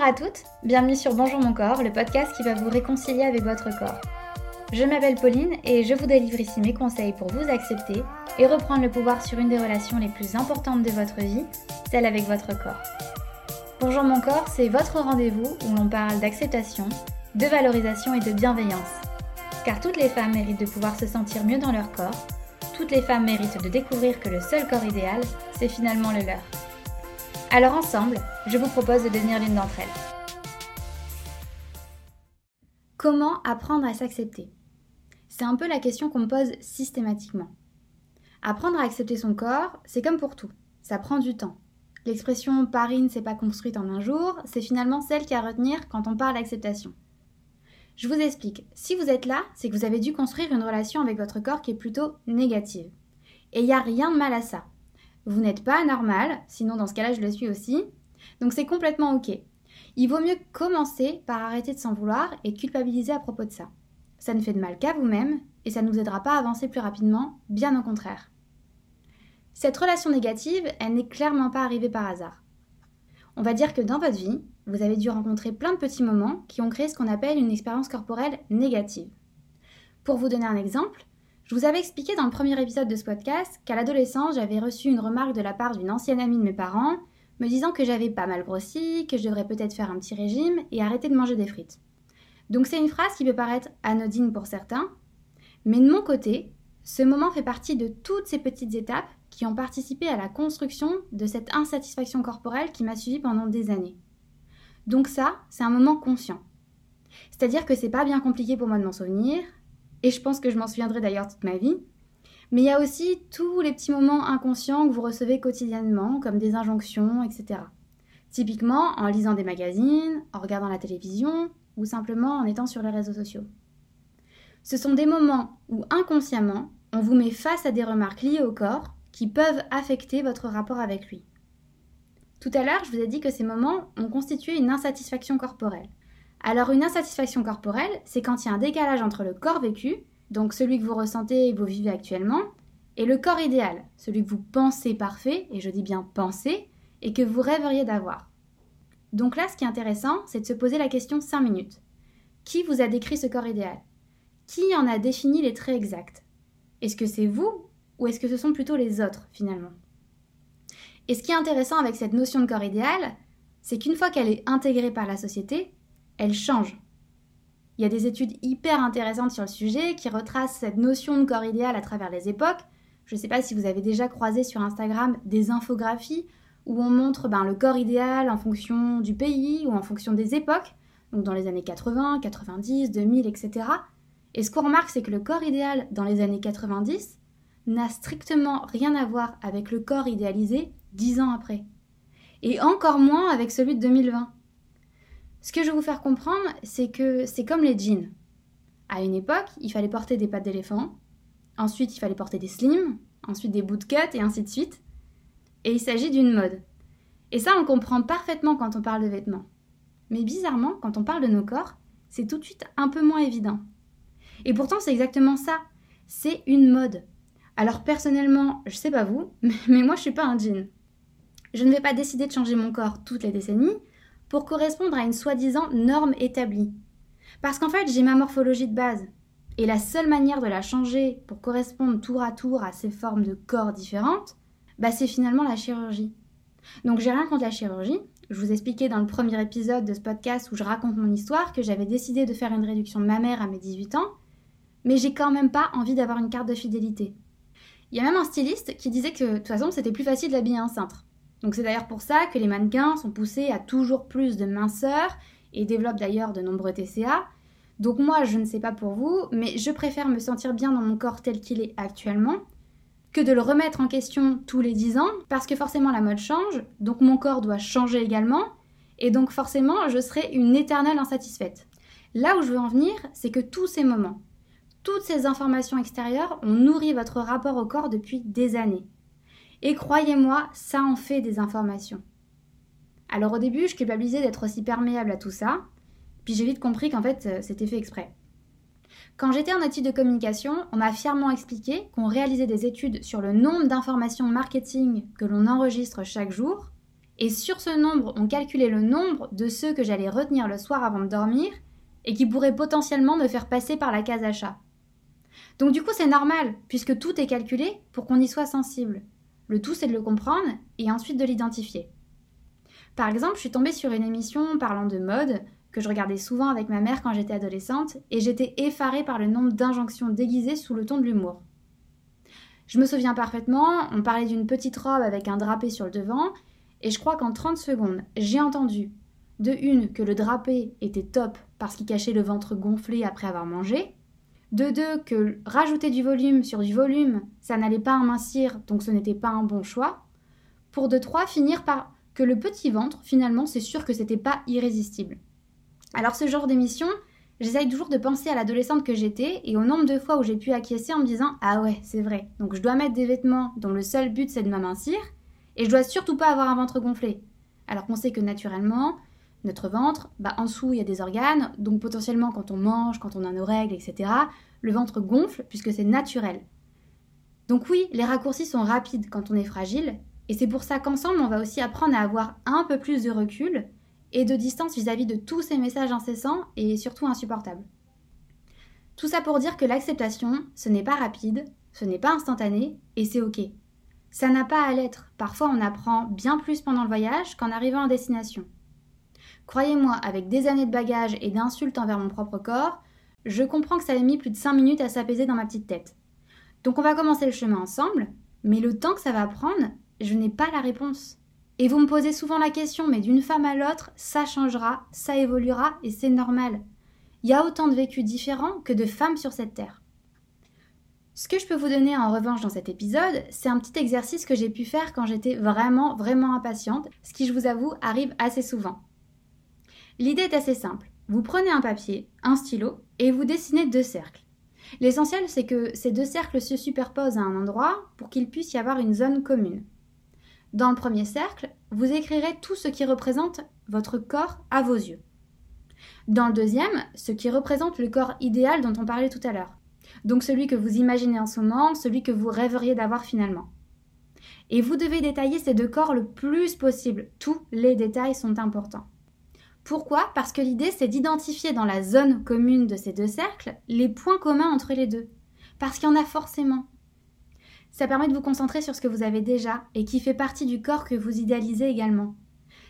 Bonjour à toutes, bienvenue sur Bonjour mon corps, le podcast qui va vous réconcilier avec votre corps. Je m'appelle Pauline et je vous délivre ici mes conseils pour vous accepter et reprendre le pouvoir sur une des relations les plus importantes de votre vie, celle avec votre corps. Bonjour mon corps, c'est votre rendez-vous où l'on parle d'acceptation, de valorisation et de bienveillance. Car toutes les femmes méritent de pouvoir se sentir mieux dans leur corps, toutes les femmes méritent de découvrir que le seul corps idéal, c'est finalement le leur. Alors ensemble, je vous propose de devenir l'une d'entre elles. Comment apprendre à s'accepter? C'est un peu la question qu'on me pose systématiquement. Apprendre à accepter son corps, c'est comme pour tout, ça prend du temps. L'expression Paris ne s'est pas construite en un jour, c'est finalement celle qui à retenir quand on parle d'acceptation. Je vous explique, si vous êtes là, c'est que vous avez dû construire une relation avec votre corps qui est plutôt négative. Et il n'y a rien de mal à ça. Vous n'êtes pas anormal, sinon dans ce cas-là je le suis aussi. Donc c'est complètement ok. Il vaut mieux commencer par arrêter de s'en vouloir et culpabiliser à propos de ça. Ça ne fait de mal qu'à vous-même et ça ne vous aidera pas à avancer plus rapidement, bien au contraire. Cette relation négative, elle n'est clairement pas arrivée par hasard. On va dire que dans votre vie, vous avez dû rencontrer plein de petits moments qui ont créé ce qu'on appelle une expérience corporelle négative. Pour vous donner un exemple, je vous avais expliqué dans le premier épisode de ce podcast qu'à l'adolescence, j'avais reçu une remarque de la part d'une ancienne amie de mes parents me disant que j'avais pas mal grossi, que je devrais peut-être faire un petit régime et arrêter de manger des frites. Donc c'est une phrase qui peut paraître anodine pour certains, mais de mon côté, ce moment fait partie de toutes ces petites étapes qui ont participé à la construction de cette insatisfaction corporelle qui m'a suivi pendant des années. Donc ça, c'est un moment conscient. C'est-à-dire que c'est pas bien compliqué pour moi de m'en souvenir, et je pense que je m'en souviendrai d'ailleurs toute ma vie. Mais il y a aussi tous les petits moments inconscients que vous recevez quotidiennement, comme des injonctions, etc. Typiquement en lisant des magazines, en regardant la télévision ou simplement en étant sur les réseaux sociaux. Ce sont des moments où inconsciemment, on vous met face à des remarques liées au corps qui peuvent affecter votre rapport avec lui. Tout à l'heure, je vous ai dit que ces moments ont constitué une insatisfaction corporelle. Alors une insatisfaction corporelle, c'est quand il y a un décalage entre le corps vécu, donc celui que vous ressentez et que vous vivez actuellement, et le corps idéal, celui que vous pensez parfait, et je dis bien penser, et que vous rêveriez d'avoir. Donc là, ce qui est intéressant, c'est de se poser la question 5 minutes. Qui vous a décrit ce corps idéal? Qui en a défini les traits exacts? Est-ce que c'est vous ou est-ce que ce sont plutôt les autres finalement? Et ce qui est intéressant avec cette notion de corps idéal, c'est qu'une fois qu'elle est intégrée par la société, elle change. Il y a des études hyper intéressantes sur le sujet qui retracent cette notion de corps idéal à travers les époques. Je ne sais pas si vous avez déjà croisé sur Instagram des infographies où on montre ben, le corps idéal en fonction du pays ou en fonction des époques, donc dans les années 80, 90, 2000, etc. Et ce qu'on remarque, c'est que le corps idéal dans les années 90 n'a strictement rien à voir avec le corps idéalisé dix ans après. Et encore moins avec celui de 2020. Ce que je vais vous faire comprendre, c'est que c'est comme les jeans. À une époque, il fallait porter des pattes d'éléphant, ensuite il fallait porter des slims, ensuite des bootcuts et ainsi de suite. Et il s'agit d'une mode. Et ça, on comprend parfaitement quand on parle de vêtements. Mais bizarrement, quand on parle de nos corps, c'est tout de suite un peu moins évident. Et pourtant, c'est exactement ça. C'est une mode. Alors personnellement, je sais pas vous, mais moi je suis pas un jean. Je ne vais pas décider de changer mon corps toutes les décennies, pour correspondre à une soi-disant norme établie. Parce qu'en fait, j'ai ma morphologie de base. Et la seule manière de la changer pour correspondre tour à tour à ces formes de corps différentes, bah c'est finalement la chirurgie. Donc j'ai rien contre la chirurgie. Je vous expliquais dans le premier épisode de ce podcast où je raconte mon histoire que j'avais décidé de faire une réduction de ma mère à mes 18 ans, mais j'ai quand même pas envie d'avoir une carte de fidélité. Il y a même un styliste qui disait que de toute façon c'était plus facile d'habiller un cintre. Donc c'est d'ailleurs pour ça que les mannequins sont poussés à toujours plus de minceur et développent d'ailleurs de nombreux TCA. Donc moi, je ne sais pas pour vous, mais je préfère me sentir bien dans mon corps tel qu'il est actuellement que de le remettre en question tous les 10 ans, parce que forcément la mode change, donc mon corps doit changer également, et donc forcément je serai une éternelle insatisfaite. Là où je veux en venir, c'est que tous ces moments, toutes ces informations extérieures ont nourri votre rapport au corps depuis des années. Et croyez-moi, ça en fait des informations. Alors au début, je culpabilisais d'être aussi perméable à tout ça, puis j'ai vite compris qu'en fait, euh, c'était fait exprès. Quand j'étais en études de communication, on m'a fièrement expliqué qu'on réalisait des études sur le nombre d'informations marketing que l'on enregistre chaque jour, Et sur ce nombre, on calculait le nombre de ceux que j'allais retenir le soir avant de dormir et qui pourraient potentiellement me faire passer par la case achat. Donc du coup, c'est normal, puisque tout est calculé pour qu'on y soit sensible. Le tout, c'est de le comprendre et ensuite de l'identifier. Par exemple, je suis tombée sur une émission parlant de mode que je regardais souvent avec ma mère quand j'étais adolescente et j'étais effarée par le nombre d'injonctions déguisées sous le ton de l'humour. Je me souviens parfaitement, on parlait d'une petite robe avec un drapé sur le devant et je crois qu'en 30 secondes, j'ai entendu de une que le drapé était top parce qu'il cachait le ventre gonflé après avoir mangé, de deux que rajouter du volume sur du volume, ça n'allait pas amincir donc ce n'était pas un bon choix, pour de trois finir par que le petit ventre, finalement, c'est sûr que c'était pas irrésistible. Alors ce genre d'émission, j'essaye toujours de penser à l'adolescente que j'étais et au nombre de fois où j'ai pu acquiescer en me disant Ah ouais, c'est vrai, donc je dois mettre des vêtements dont le seul but c'est de m'amincir et je dois surtout pas avoir un ventre gonflé. Alors qu'on sait que naturellement, notre ventre, bah en dessous il y a des organes, donc potentiellement quand on mange, quand on a nos règles, etc., le ventre gonfle puisque c'est naturel. Donc oui, les raccourcis sont rapides quand on est fragile, et c'est pour ça qu'ensemble on va aussi apprendre à avoir un peu plus de recul et de distance vis-à-vis de tous ces messages incessants et surtout insupportables. Tout ça pour dire que l'acceptation, ce n'est pas rapide, ce n'est pas instantané, et c'est ok. Ça n'a pas à l'être. Parfois on apprend bien plus pendant le voyage qu'en arrivant en destination. Croyez-moi, avec des années de bagages et d'insultes envers mon propre corps, je comprends que ça ait mis plus de 5 minutes à s'apaiser dans ma petite tête. Donc on va commencer le chemin ensemble, mais le temps que ça va prendre, je n'ai pas la réponse. Et vous me posez souvent la question, mais d'une femme à l'autre, ça changera, ça évoluera et c'est normal. Il y a autant de vécus différents que de femmes sur cette terre. Ce que je peux vous donner en revanche dans cet épisode, c'est un petit exercice que j'ai pu faire quand j'étais vraiment, vraiment impatiente, ce qui, je vous avoue, arrive assez souvent. L'idée est assez simple. Vous prenez un papier, un stylo, et vous dessinez deux cercles. L'essentiel, c'est que ces deux cercles se superposent à un endroit pour qu'il puisse y avoir une zone commune. Dans le premier cercle, vous écrirez tout ce qui représente votre corps à vos yeux. Dans le deuxième, ce qui représente le corps idéal dont on parlait tout à l'heure. Donc celui que vous imaginez en ce moment, celui que vous rêveriez d'avoir finalement. Et vous devez détailler ces deux corps le plus possible. Tous les détails sont importants. Pourquoi? Parce que l'idée, c'est d'identifier dans la zone commune de ces deux cercles les points communs entre les deux. Parce qu'il y en a forcément. Ça permet de vous concentrer sur ce que vous avez déjà et qui fait partie du corps que vous idéalisez également.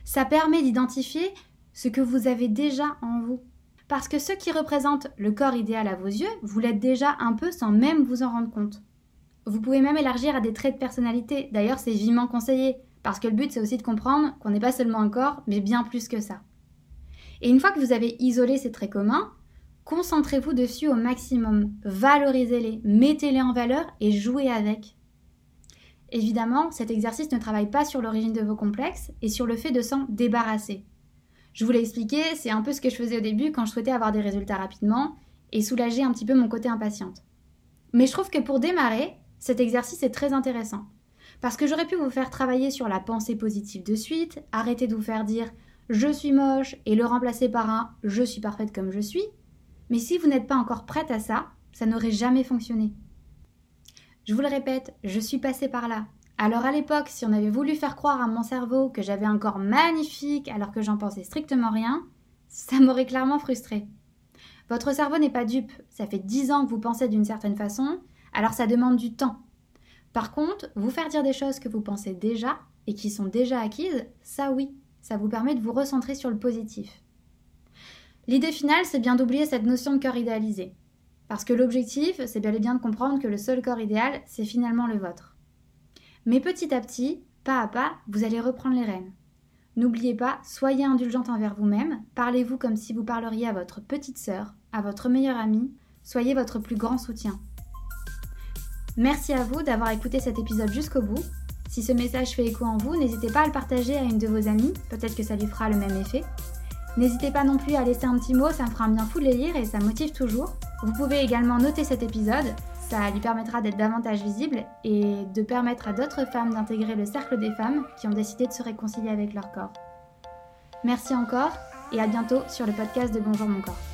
Ça permet d'identifier ce que vous avez déjà en vous. Parce que ce qui représente le corps idéal à vos yeux, vous l'êtes déjà un peu sans même vous en rendre compte. Vous pouvez même élargir à des traits de personnalité. D'ailleurs, c'est vivement conseillé. Parce que le but, c'est aussi de comprendre qu'on n'est pas seulement un corps, mais bien plus que ça. Et une fois que vous avez isolé ces traits communs, Concentrez-vous dessus au maximum, valorisez-les, mettez-les en valeur et jouez avec. Évidemment, cet exercice ne travaille pas sur l'origine de vos complexes et sur le fait de s'en débarrasser. Je vous l'ai expliqué, c'est un peu ce que je faisais au début quand je souhaitais avoir des résultats rapidement et soulager un petit peu mon côté impatiente. Mais je trouve que pour démarrer, cet exercice est très intéressant. Parce que j'aurais pu vous faire travailler sur la pensée positive de suite, arrêter de vous faire dire je suis moche et le remplacer par un je suis parfaite comme je suis, mais si vous n'êtes pas encore prête à ça, ça n'aurait jamais fonctionné. Je vous le répète, je suis passée par là. Alors à l'époque, si on avait voulu faire croire à mon cerveau que j'avais un corps magnifique alors que j'en pensais strictement rien, ça m'aurait clairement frustrée. Votre cerveau n'est pas dupe, ça fait dix ans que vous pensez d'une certaine façon, alors ça demande du temps. Par contre, vous faire dire des choses que vous pensez déjà et qui sont déjà acquises, ça oui, ça vous permet de vous recentrer sur le positif. L'idée finale, c'est bien d'oublier cette notion de corps idéalisé. Parce que l'objectif, c'est bel et bien de comprendre que le seul corps idéal, c'est finalement le vôtre. Mais petit à petit, pas à pas, vous allez reprendre les rênes. N'oubliez pas, soyez indulgente envers vous-même, parlez-vous comme si vous parleriez à votre petite sœur, à votre meilleure amie, soyez votre plus grand soutien. Merci à vous d'avoir écouté cet épisode jusqu'au bout. Si ce message fait écho en vous, n'hésitez pas à le partager à une de vos amies, peut-être que ça lui fera le même effet. N'hésitez pas non plus à laisser un petit mot, ça me fera un bien fou de les lire et ça motive toujours. Vous pouvez également noter cet épisode, ça lui permettra d'être davantage visible et de permettre à d'autres femmes d'intégrer le cercle des femmes qui ont décidé de se réconcilier avec leur corps. Merci encore et à bientôt sur le podcast de Bonjour mon corps.